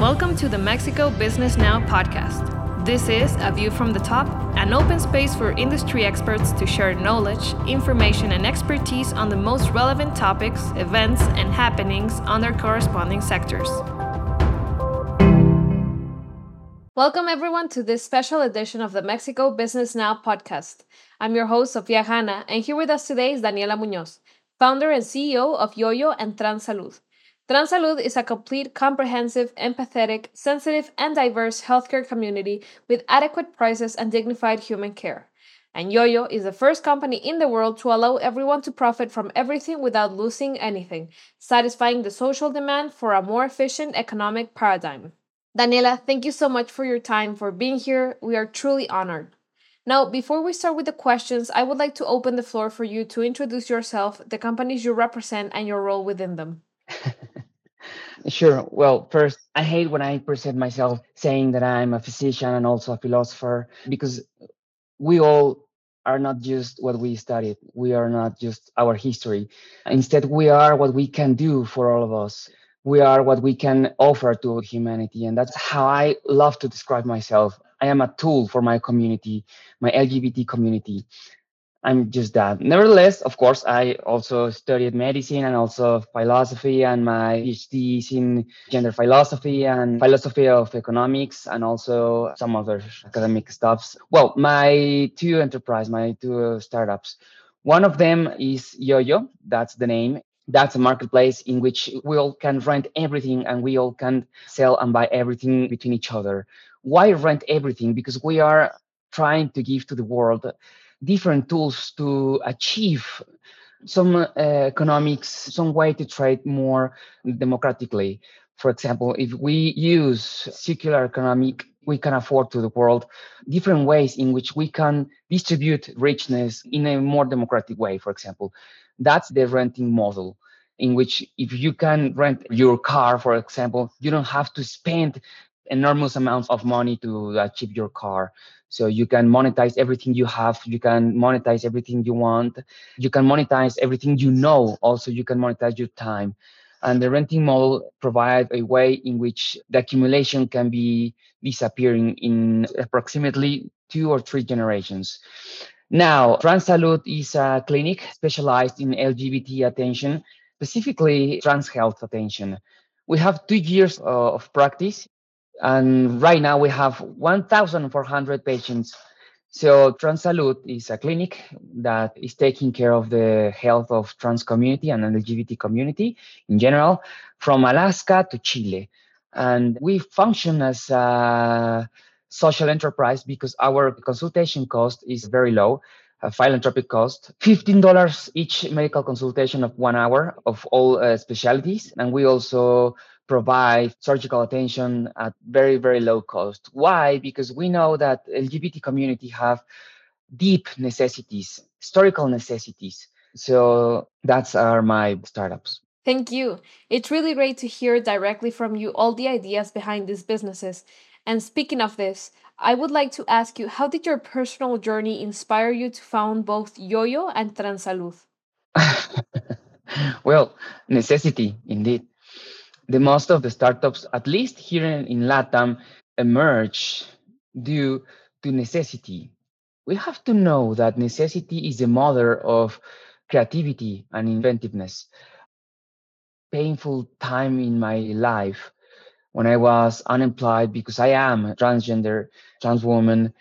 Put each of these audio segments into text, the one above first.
Welcome to the Mexico Business Now podcast. This is A View from the Top, an open space for industry experts to share knowledge, information, and expertise on the most relevant topics, events, and happenings on their corresponding sectors. Welcome, everyone, to this special edition of the Mexico Business Now podcast. I'm your host, Sofia Hanna, and here with us today is Daniela Muñoz, founder and CEO of IOIO and Transsalud. Transsalud is a complete, comprehensive, empathetic, sensitive, and diverse healthcare community with adequate prices and dignified human care. And IOIO is the first company in the world to allow everyone to profit from everything without losing anything, satisfying the social demand for a more efficient economic paradigm. Daniela, thank you so much for your time, for being here. We are truly honored. Now, before we start with the questions, I would like to open the floor for you to introduce yourself, the companies you represent, and your role within them. Sure. Well, first, I hate when I present myself saying that I'm a physician and also a philosopher because we all are not just what we studied. We are not just our history. Instead, we are what we can do for all of us. We are what we can offer to humanity. And that's how I love to describe myself. I am a tool for my community, my LGBT community. I'm just that. Nevertheless, of course, I also studied medicine and also philosophy, and my PhD is in gender philosophy and philosophy of economics, and also some other academic stuffs. Well, my two enterprise, my two startups. One of them is IOIO. That's the name. That's a marketplace in which we all can rent everything and we all can sell and buy everything between each other. Why rent everything? Because we are trying to give to the world different tools to achieve some uh, economics, some way to trade more democratically. For example, if we use circular economic, we can afford to the world different ways in which we can distribute richness in a more democratic way. For example, that's the renting model in which if you can rent your car, for example, you don't have to spend enormous amounts of money to achieve your car. So you can monetize everything you have. You can monetize everything you want. You can monetize everything you know. Also, you can monetize your time. And the renting model provides a way in which the accumulation can be disappearing in approximately two or three generations. Now, Transsalud is a clinic specialized in LGBT attention, specifically trans health attention. We have two years uh, of practice and right now we have 1,400 patients. So Transsalud is a clinic that is taking care of the health of trans community and LGBT community in general, from Alaska to Chile. And we function as a social enterprise because our consultation cost is very low a philanthropic cost $15 each medical consultation of one hour of all uh, specialties and we also provide surgical attention at very very low cost why because we know that lgbt community have deep necessities historical necessities so that's our my startups Thank you. It's really great to hear directly from you all the ideas behind these businesses. And speaking of this, I would like to ask you how did your personal journey inspire you to found both IOIO and Transsalud? well, necessity indeed the most of the startups, at least here in, in LATAM, emerge due to necessity. We have to know that necessity is the mother of creativity and inventiveness. Painful time in my life when I was unemployed because I am a transgender, trans woman.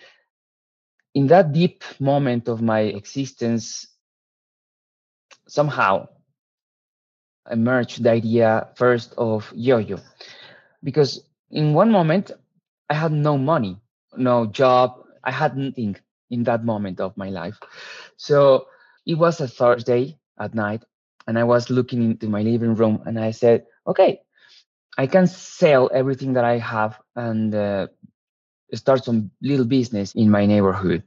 In that deep moment of my existence, somehow emerged the idea first of IOIO. Because in one moment i had no money no job i had nothing in that moment of my life. So it was a thursday at night and i was looking into my living room and i said okay i can sell everything that i have and uh, start some little business in my neighborhood.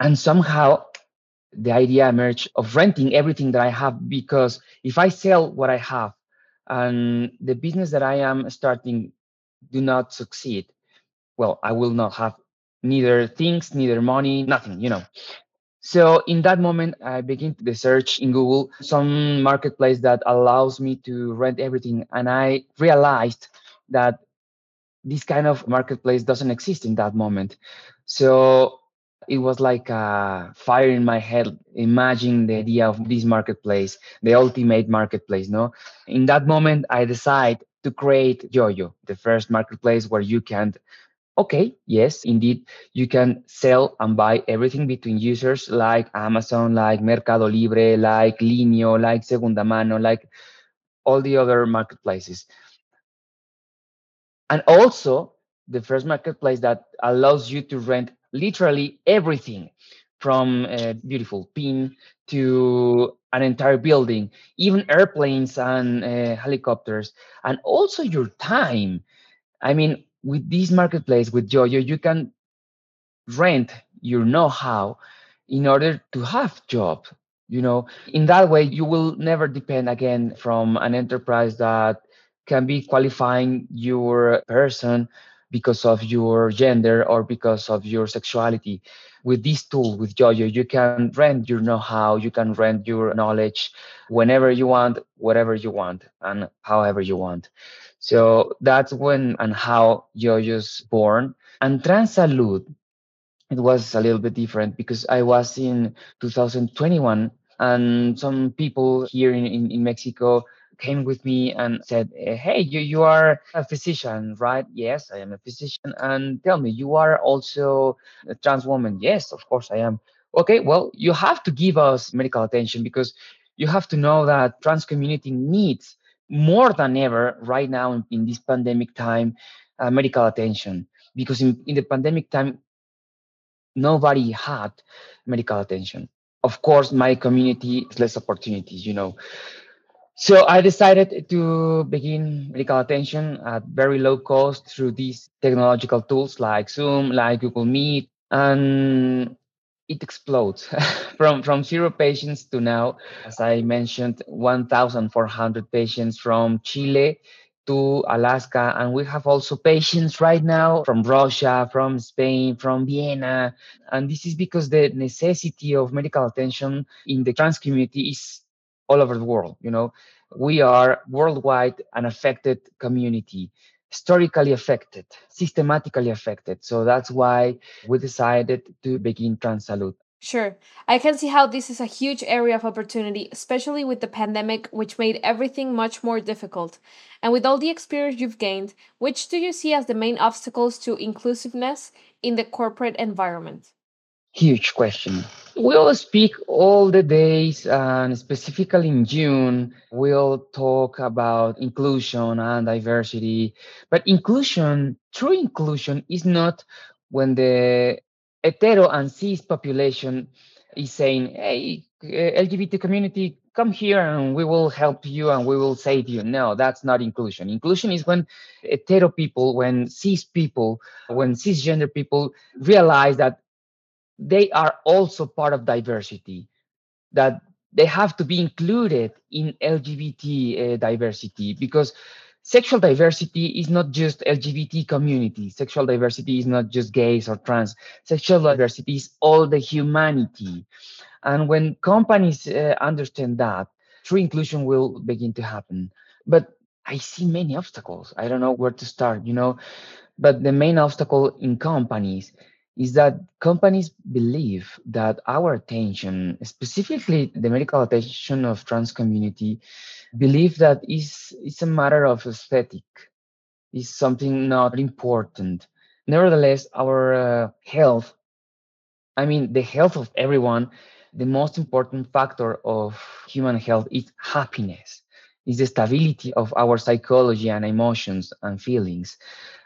And somehow the idea emerged of renting everything that I have because if I sell what I have and the business that I am starting do not succeed, well, I will not have neither things, neither money, nothing, you know. So in that moment, I begin the search in Google some marketplace that allows me to rent everything, and I realized that this kind of marketplace doesn't exist in that moment. So it was like a fire in my head. Imagining the idea of this marketplace the ultimate marketplace no? In that moment i decide to create IOIO the first marketplace where you can okay yes indeed you can sell and buy everything between users like amazon like mercado libre like linio like segunda mano like all the other marketplaces. And also the first marketplace that allows you to rent literally everything from a beautiful pin to an entire building, even airplanes and uh, helicopters, and also your time. I mean, with this marketplace, with IOIO, you can rent your know-how in order to have job. You know, in that way, you will never depend again from an enterprise that can be qualifying your person because of your gender or because of your sexuality. With this tool, with IOIO, you can rent your know-how, you can rent your knowledge whenever you want, whatever you want, and however you want. So that's when and how IOIO's born. And Transsalud, it was a little bit different because I was in 2021 and some people here in, in, in Mexico came with me and said, eh, Hey, you, you are a physician, right? Yes, I am a physician. And tell me, you are also a trans woman? Yes, of course I am. Okay, well, you have to give us medical attention because you have to know that trans community needs more than ever right now in, in this pandemic time uh, medical attention because in, in the pandemic time nobody had medical attention of course my community has less opportunities you know so I decided to begin medical attention at very low cost through these technological tools like Zoom, like Google Meet, and it explodes. From from zero patients to now, as I mentioned, 1,400 patients from Chile to Alaska, and we have also patients right now from Russia, from Spain, from Vienna, and this is because the necessity of medical attention in the trans community is all over the world. You know, we are worldwide an affected community, historically affected, systematically affected. So that's why we decided to begin Transsalud. Sure. I can see how this is a huge area of opportunity, especially with the pandemic, which made everything much more difficult. And with all the experience you've gained, which do you see as the main obstacles to inclusiveness in the corporate environment? Huge question. We'll speak all the days, and specifically in June, we'll talk about inclusion and diversity. But inclusion, true inclusion, is not when the hetero and cis population is saying, hey, eh, LGBT community, come here and we will help you and we will save you. No, that's not inclusion. Inclusion is when hetero people, when cis people, when cisgender people realize that they are also part of diversity, that they have to be included in LGBT uh, diversity because sexual diversity is not just LGBT community. Sexual diversity is not just gays or trans. Sexual diversity is all the humanity. And when companies uh, understand that, true inclusion will begin to happen. But I see many obstacles. I don't know where to start, you know. But the main obstacle in companies is that companies believe that our attention, specifically the medical attention of trans community, believe that is it's a matter of aesthetic, is something not important. Nevertheless, our uh, health, I mean the health of everyone, the most important factor of human health is happiness, is the stability of our psychology and emotions and feelings.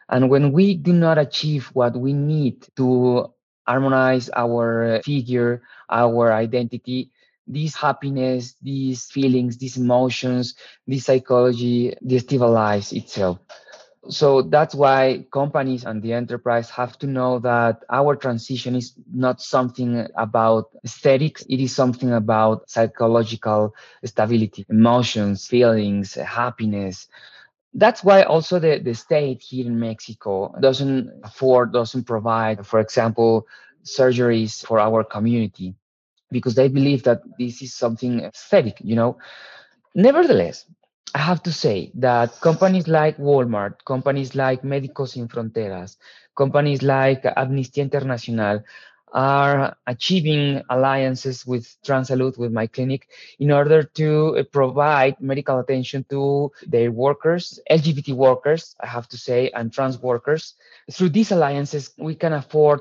And when we do not achieve what we need to harmonize our figure, our identity, this happiness, these feelings, these emotions, this psychology destabilize itself. So that's why companies and the enterprise have to know that our transition is not something about aesthetics. It is something about psychological stability, emotions, feelings, happiness, that's why also the, the state here in Mexico doesn't afford, doesn't provide, for example, surgeries for our community because they believe that this is something aesthetic, you know. Nevertheless, I have to say that companies like Walmart, companies like Médicos Sin Fronteras, companies like Amnistía Internacional are achieving alliances with Transsalud, with my clinic, in order to uh, provide medical attention to their workers, LGBT workers, I have to say, and trans workers. Through these alliances, we can afford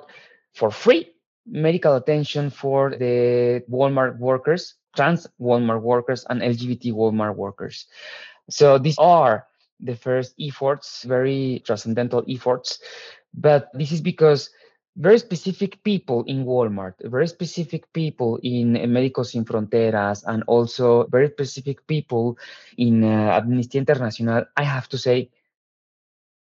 for free medical attention for the Walmart workers, trans Walmart workers, and LGBT Walmart workers. So these are the first efforts, very transcendental efforts. But this is because very specific people in Walmart, very specific people in Médicos Sin Fronteras, and also very specific people in uh, Amnistía Internacional, I have to say,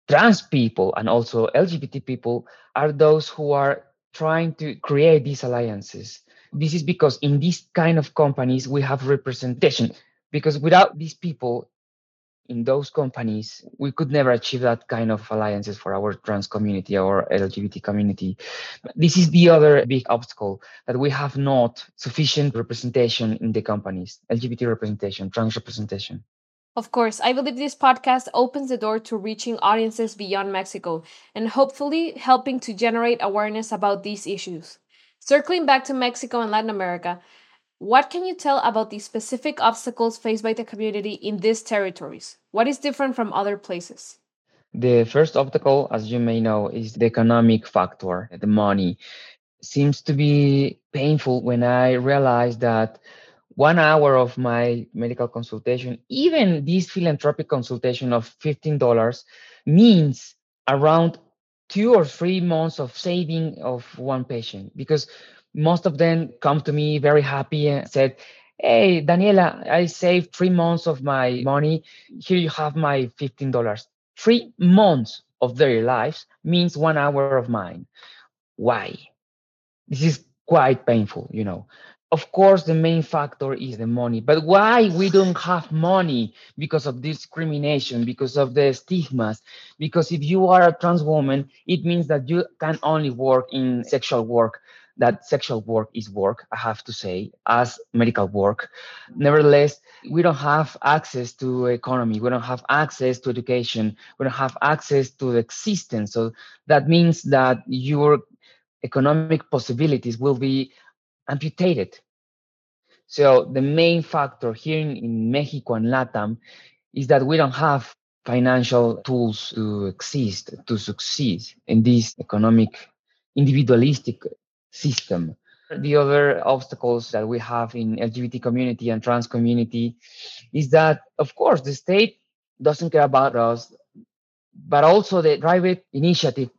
trans people and also LGBT people are those who are trying to create these alliances. This is because in these kind of companies, we have representation. Because without these people, in those companies, we could never achieve that kind of alliances for our trans community or LGBT community. This is the other big obstacle that we have not sufficient representation in the companies, LGBT representation, trans representation. Of course, I believe this podcast opens the door to reaching audiences beyond Mexico and hopefully helping to generate awareness about these issues. Circling back to Mexico and Latin America, what can you tell about the specific obstacles faced by the community in these territories? What is different from other places? The first obstacle, as you may know, is the economic factor, the money. Seems to be painful when I realize that one hour of my medical consultation, even this philanthropic consultation of $15, means around two or three months of saving of one patient because most of them come to me very happy and said, Hey, Daniela, I saved three months of my money. Here you have my $15. Three months of their lives means one hour of mine. Why? This is quite painful, you know. Of course, the main factor is the money, but why we don't have money because of discrimination, because of the stigmas? Because if you are a trans woman, it means that you can only work in sexual work that sexual work is work, I have to say, as medical work. Nevertheless, we don't have access to economy, we don't have access to education, we don't have access to existence. So that means that your economic possibilities will be amputated. So the main factor here in, Mexico and Latam is that we don't have financial tools to exist, to succeed in this economic individualistic system. The other obstacles that we have in LGBT community and trans community is that, of course, the state doesn't care about us, but also the private initiative.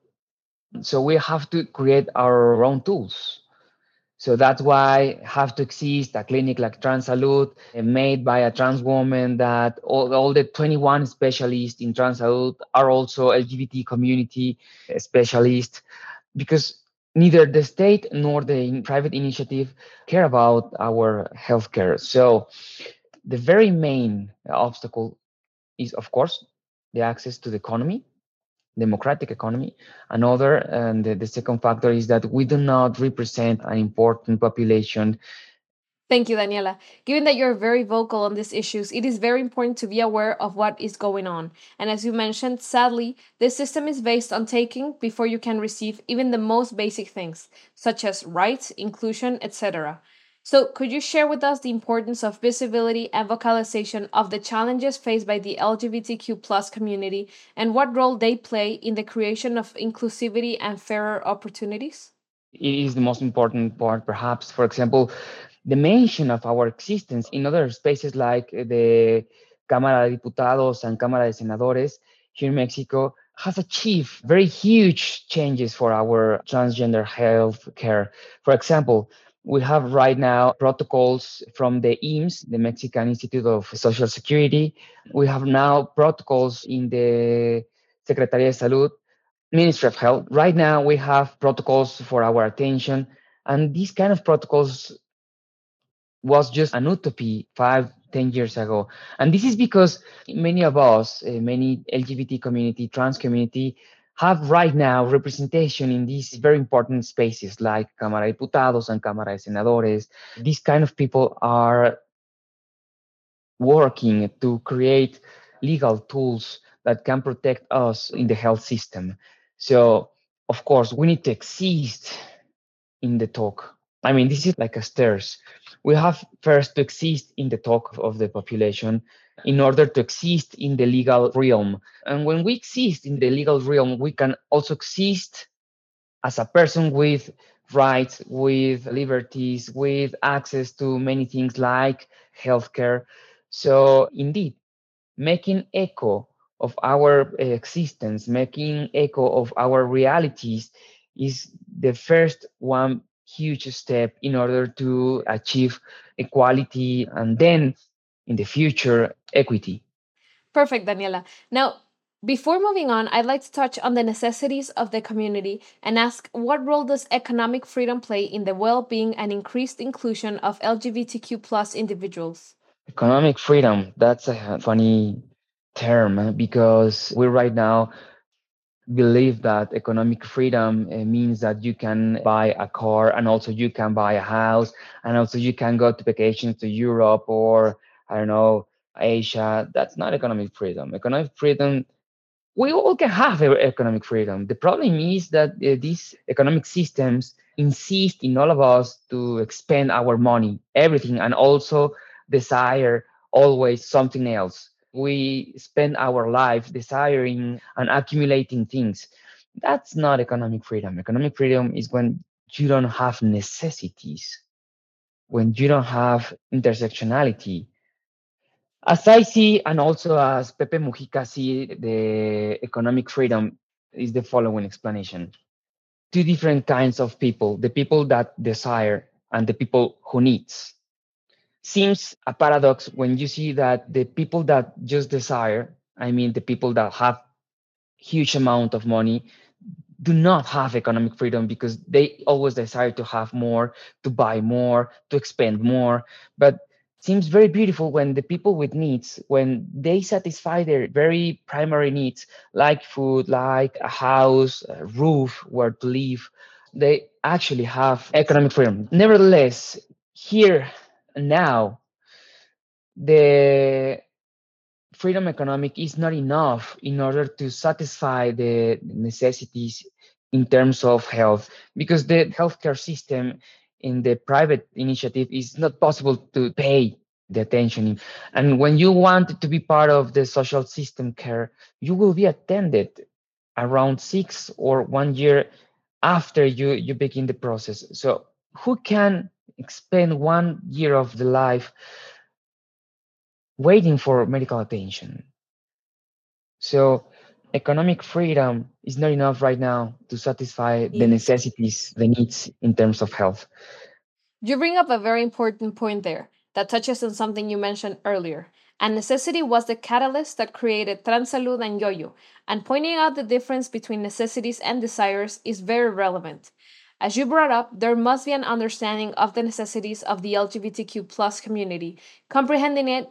So we have to create our own tools. So that's why have to exist a clinic like Transsalud eh, made by a trans woman that all, all the 21 specialists in Transsalud are also LGBT community eh, specialists because neither the state nor the private initiative care about our healthcare. So the very main obstacle is, of course, the access to the economy, democratic economy. Another, and the, the second factor is that we do not represent an important population Thank you, Daniela. Given that you're very vocal on these issues, it is very important to be aware of what is going on. And as you mentioned, sadly, this system is based on taking before you can receive even the most basic things, such as rights, inclusion, etc. So, could you share with us the importance of visibility and vocalization of the challenges faced by the LGBTQ plus community and what role they play in the creation of inclusivity and fairer opportunities? It is the most important part, perhaps. For example, the mention of our existence in other spaces like eh, the Cámara de Diputados and Cámara de Senadores here in Mexico has achieved very huge changes for our transgender health care. For example, we have right now protocols from the IMSS, the Mexican Institute of Social Security. We have now protocols in the Secretaría de Salud, Ministry of Health. Right now, we have protocols for our attention. And these kind of protocols was just an utopia five, ten years ago. And this is because many of us, uh, many LGBT community, trans community, have right now representation in these very important spaces like Cámara de Diputados and Cámara de Senadores. These kind of people are working to create legal tools that can protect us in the health system. So, of course, we need to exist in the talk. I mean, this is like a stairs. We have first to exist in the talk of the population in order to exist in the legal realm. And when we exist in the legal realm, we can also exist as a person with rights, with liberties, with access to many things like healthcare. So, indeed, making echo of our eh, existence, making echo of our realities is the first one huge step in order to achieve equality and then in the future equity. Perfect, Daniela. Now, before moving on, I'd like to touch on the necessities of the community and ask what role does economic freedom play in the well-being and increased inclusion of LGBTQ plus individuals? Economic freedom, that's a funny term eh, because we're right now believe that economic freedom eh, means that you can buy a car and also you can buy a house and also you can go to vacations to Europe or I don't know Asia. That's not economic freedom. Economic freedom we all can have economic freedom. The problem is that uh, these economic systems insist in all of us to expend our money, everything, and also desire always something else. We spend our life desiring and accumulating things. That's not economic freedom. Economic freedom is when you don't have necessities, when you don't have intersectionality, as I see, and also as Pepe Mujica see the economic freedom is the following explanation. Two different kinds of people, the people that desire and the people who needs. Seems a paradox when you see that the people that just desire, I mean the people that have huge amount of money, do not have economic freedom because they always desire to have more, to buy more, to expend more. But seems very beautiful when the people with needs when they satisfy their very primary needs like food like a house a roof where to live they actually have economic freedom nevertheless here now the freedom economic is not enough in order to satisfy the necessities in terms of health because the healthcare system in the private initiative is not possible to pay the attention. And when you want to be part of the social system care, you will be attended around six or one year after you, you begin the process. So who can spend one year of the life waiting for medical attention? So economic freedom is not enough right now to satisfy the necessities, the needs in terms of health. You bring up a very important point there that touches on something you mentioned earlier. And necessity was the catalyst that created Transsalud and IOIO, and pointing out the difference between necessities and desires is very relevant. As you brought up, there must be an understanding of the necessities of the LGBTQ plus community, comprehending it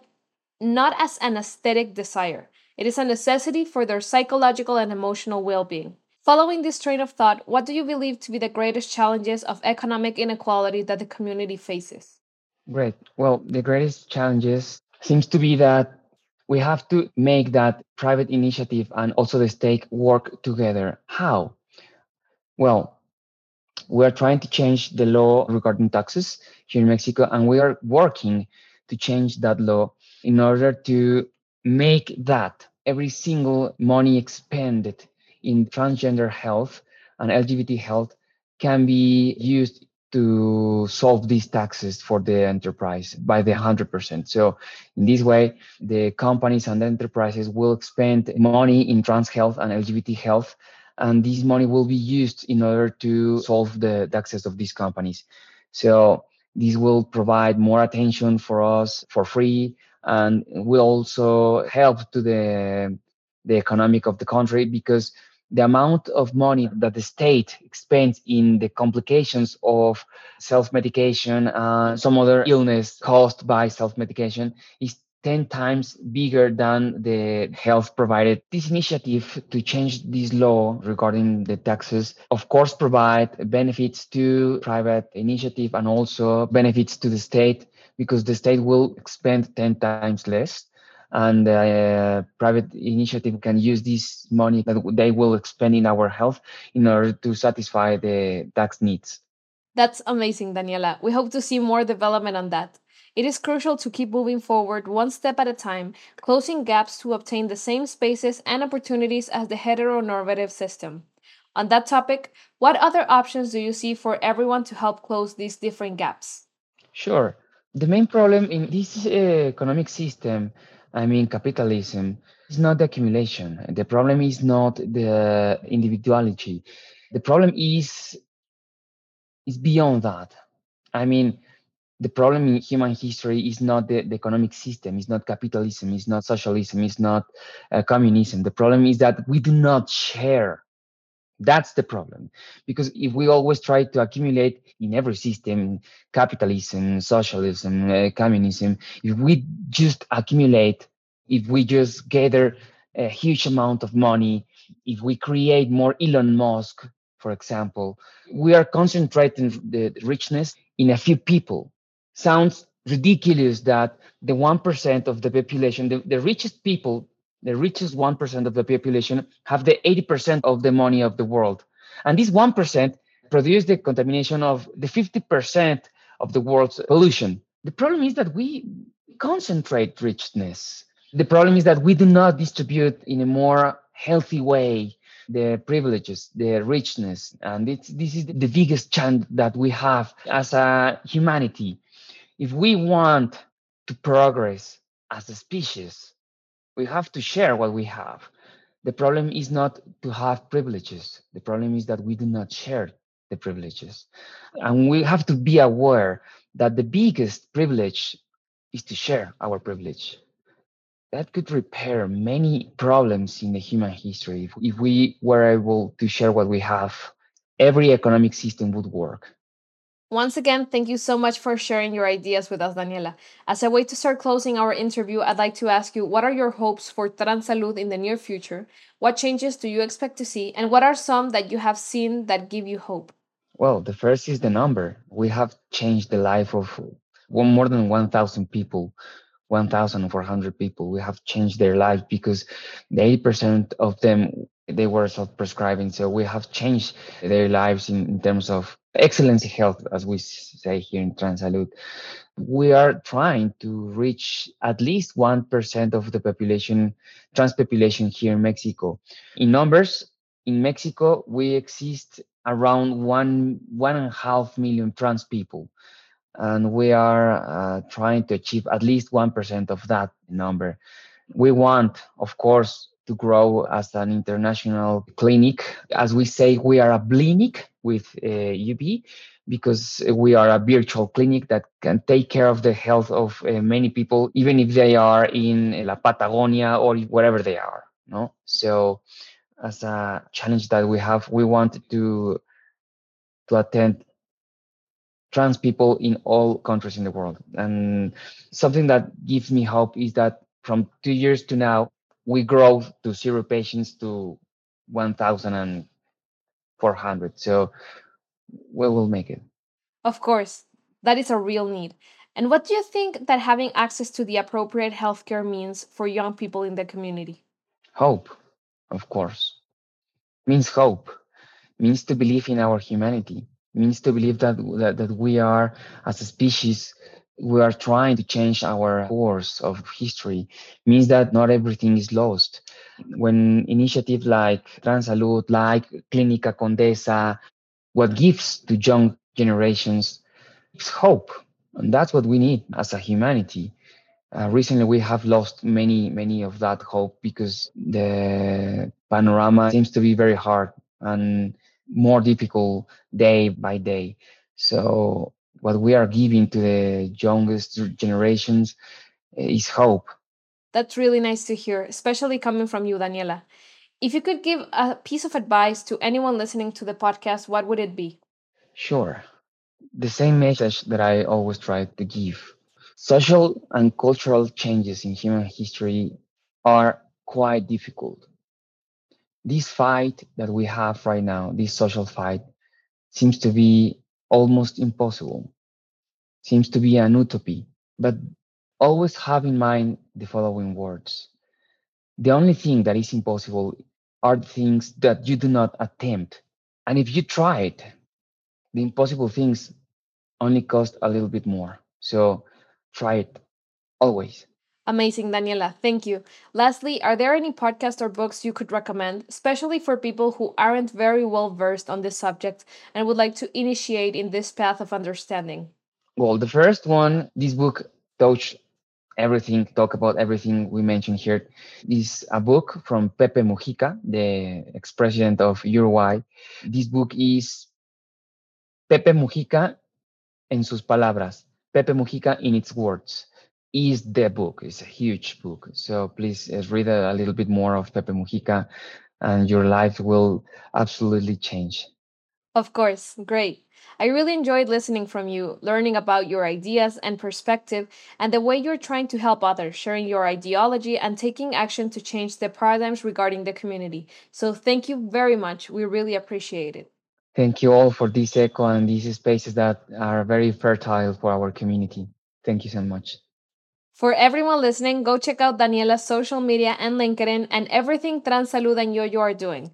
not as an aesthetic desire, it is a necessity for their psychological and emotional well being. Following this train of thought, what do you believe to be the greatest challenges of economic inequality that the community faces? Great. Well, the greatest challenges seems to be that we have to make that private initiative and also the state work together. How? Well, we are trying to change the law regarding taxes here in Mexico, and we are working to change that law in order to make that every single money expended in transgender health and LGBT health can be used to solve these taxes for the enterprise by the 100%. So in this way, the companies and enterprises will spend money in trans health and LGBT health, and this money will be used in order to solve the taxes of these companies. So this will provide more attention for us for free and will also help to the the economic of the country because the amount of money that the state expends in the complications of self-medication and some other illness caused by self-medication is 10 times bigger than the health provided. This initiative to change this law regarding the taxes, of course, provide benefits to private initiative and also benefits to the state because the state will spend 10 times less and uh, private initiative can use this money that they will spend in our health in order to satisfy the tax needs. That's amazing, Daniela. We hope to see more development on that. It is crucial to keep moving forward one step at a time, closing gaps to obtain the same spaces and opportunities as the heteronormative system. On that topic, what other options do you see for everyone to help close these different gaps? Sure. The main problem in this uh, economic system I mean, capitalism is not the accumulation. The problem is not the individuality. The problem is is beyond that. I mean, the problem in human history is not the, the economic system, it's not capitalism, it's not socialism, it's not uh, communism. The problem is that we do not share that's the problem. Because if we always try to accumulate in every system, capitalism, socialism, uh, communism, if we just accumulate, if we just gather a huge amount of money, if we create more Elon Musk, for example, we are concentrating the richness in a few people. Sounds ridiculous that the 1% of the population, the, the richest people the richest 1% of the population have the 80% of the money of the world. And this 1% produce the contamination of the 50% of the world's pollution. The problem is that we concentrate richness. The problem is that we do not distribute in a more healthy way the privileges, the richness. And it's, this is the biggest challenge that we have as a humanity. If we want to progress as a species, we have to share what we have. The problem is not to have privileges. The problem is that we do not share the privileges. And we have to be aware that the biggest privilege is to share our privilege. That could repair many problems in the human history. If, if we were able to share what we have, every economic system would work. Once again, thank you so much for sharing your ideas with us, Daniela. As a way to start closing our interview, I'd like to ask you what are your hopes for Transsalud in the near future? What changes do you expect to see? And what are some that you have seen that give you hope? Well, the first is the number. We have changed the life of one, more than 1,000 people 1,400 people. We have changed their life because the 80% of them they were self-prescribing. So we have changed their lives in, in terms of excellence health, as we say here in Transsalud. We are trying to reach at least 1% of the population, trans population here in Mexico. In numbers, in Mexico, we exist around one, one and a half million trans people. And we are uh, trying to achieve at least 1% of that number. We want, of course, to grow as an international clinic. As we say, we are a clinic with uh, UB because we are a virtual clinic that can take care of the health of uh, many people, even if they are in La Patagonia or wherever they are. No, so as a challenge that we have, we want to to attend trans people in all countries in the world. And something that gives me hope is that from two years to now, we grow to zero patients to 1,400. So we will make it. Of course, that is a real need. And what do you think that having access to the appropriate healthcare means for young people in the community? Hope, of course. Means hope. Means to believe in our humanity. Means to believe that that, that we are as a species we are trying to change our course of history means that not everything is lost. When initiatives like Transsalud, like Clínica Condesa, what gives to young generations is hope. And that's what we need as a humanity. Uh, recently, we have lost many, many of that hope because the panorama seems to be very hard and more difficult day by day. So what we are giving to the youngest generations eh, is hope. That's really nice to hear, especially coming from you, Daniela. If you could give a piece of advice to anyone listening to the podcast, what would it be? Sure. The same message that I always try to give. Social and cultural changes in human history are quite difficult. This fight that we have right now, this social fight, seems to be almost impossible, seems to be an utopia. but always have in mind the following words The only thing that is impossible are the things that you do not attempt. And if you try it, the impossible things only cost a little bit more. So try it always. Amazing, Daniela. Thank you. Lastly, are there any podcasts or books you could recommend, especially for people who aren't very well versed on this subject and would like to initiate in this path of understanding? Well, the first one, this book touched everything, talk about everything we mentioned here, is a book from Pepe Mujica, the ex-president of Uruguay. This book is Pepe Mujica en sus palabras, Pepe Mujica in its words is the book. It's a huge book. So please uh, read a, a little bit more of Pepe Mujica and your life will absolutely change. Of course, great. I really enjoyed listening from you, learning about your ideas and perspective, and the way you're trying to help others, sharing your ideology, and taking action to change the paradigms regarding the community. So, thank you very much. We really appreciate it. Thank you all for this echo and these spaces that are very fertile for our community. Thank you so much. For everyone listening, go check out Daniela's social media and LinkedIn and everything Transsalud and IOIO are doing.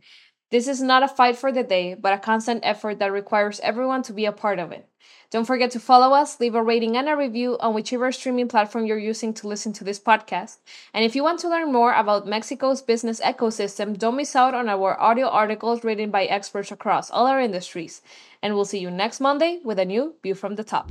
This is not a fight for the day, but a constant effort that requires everyone to be a part of it. Don't forget to follow us, leave a rating and a review on whichever streaming platform you're using to listen to this podcast. And if you want to learn more about Mexico's business ecosystem, don't miss out on our audio articles written by experts across all our industries. And we'll see you next Monday with a new View from the Top.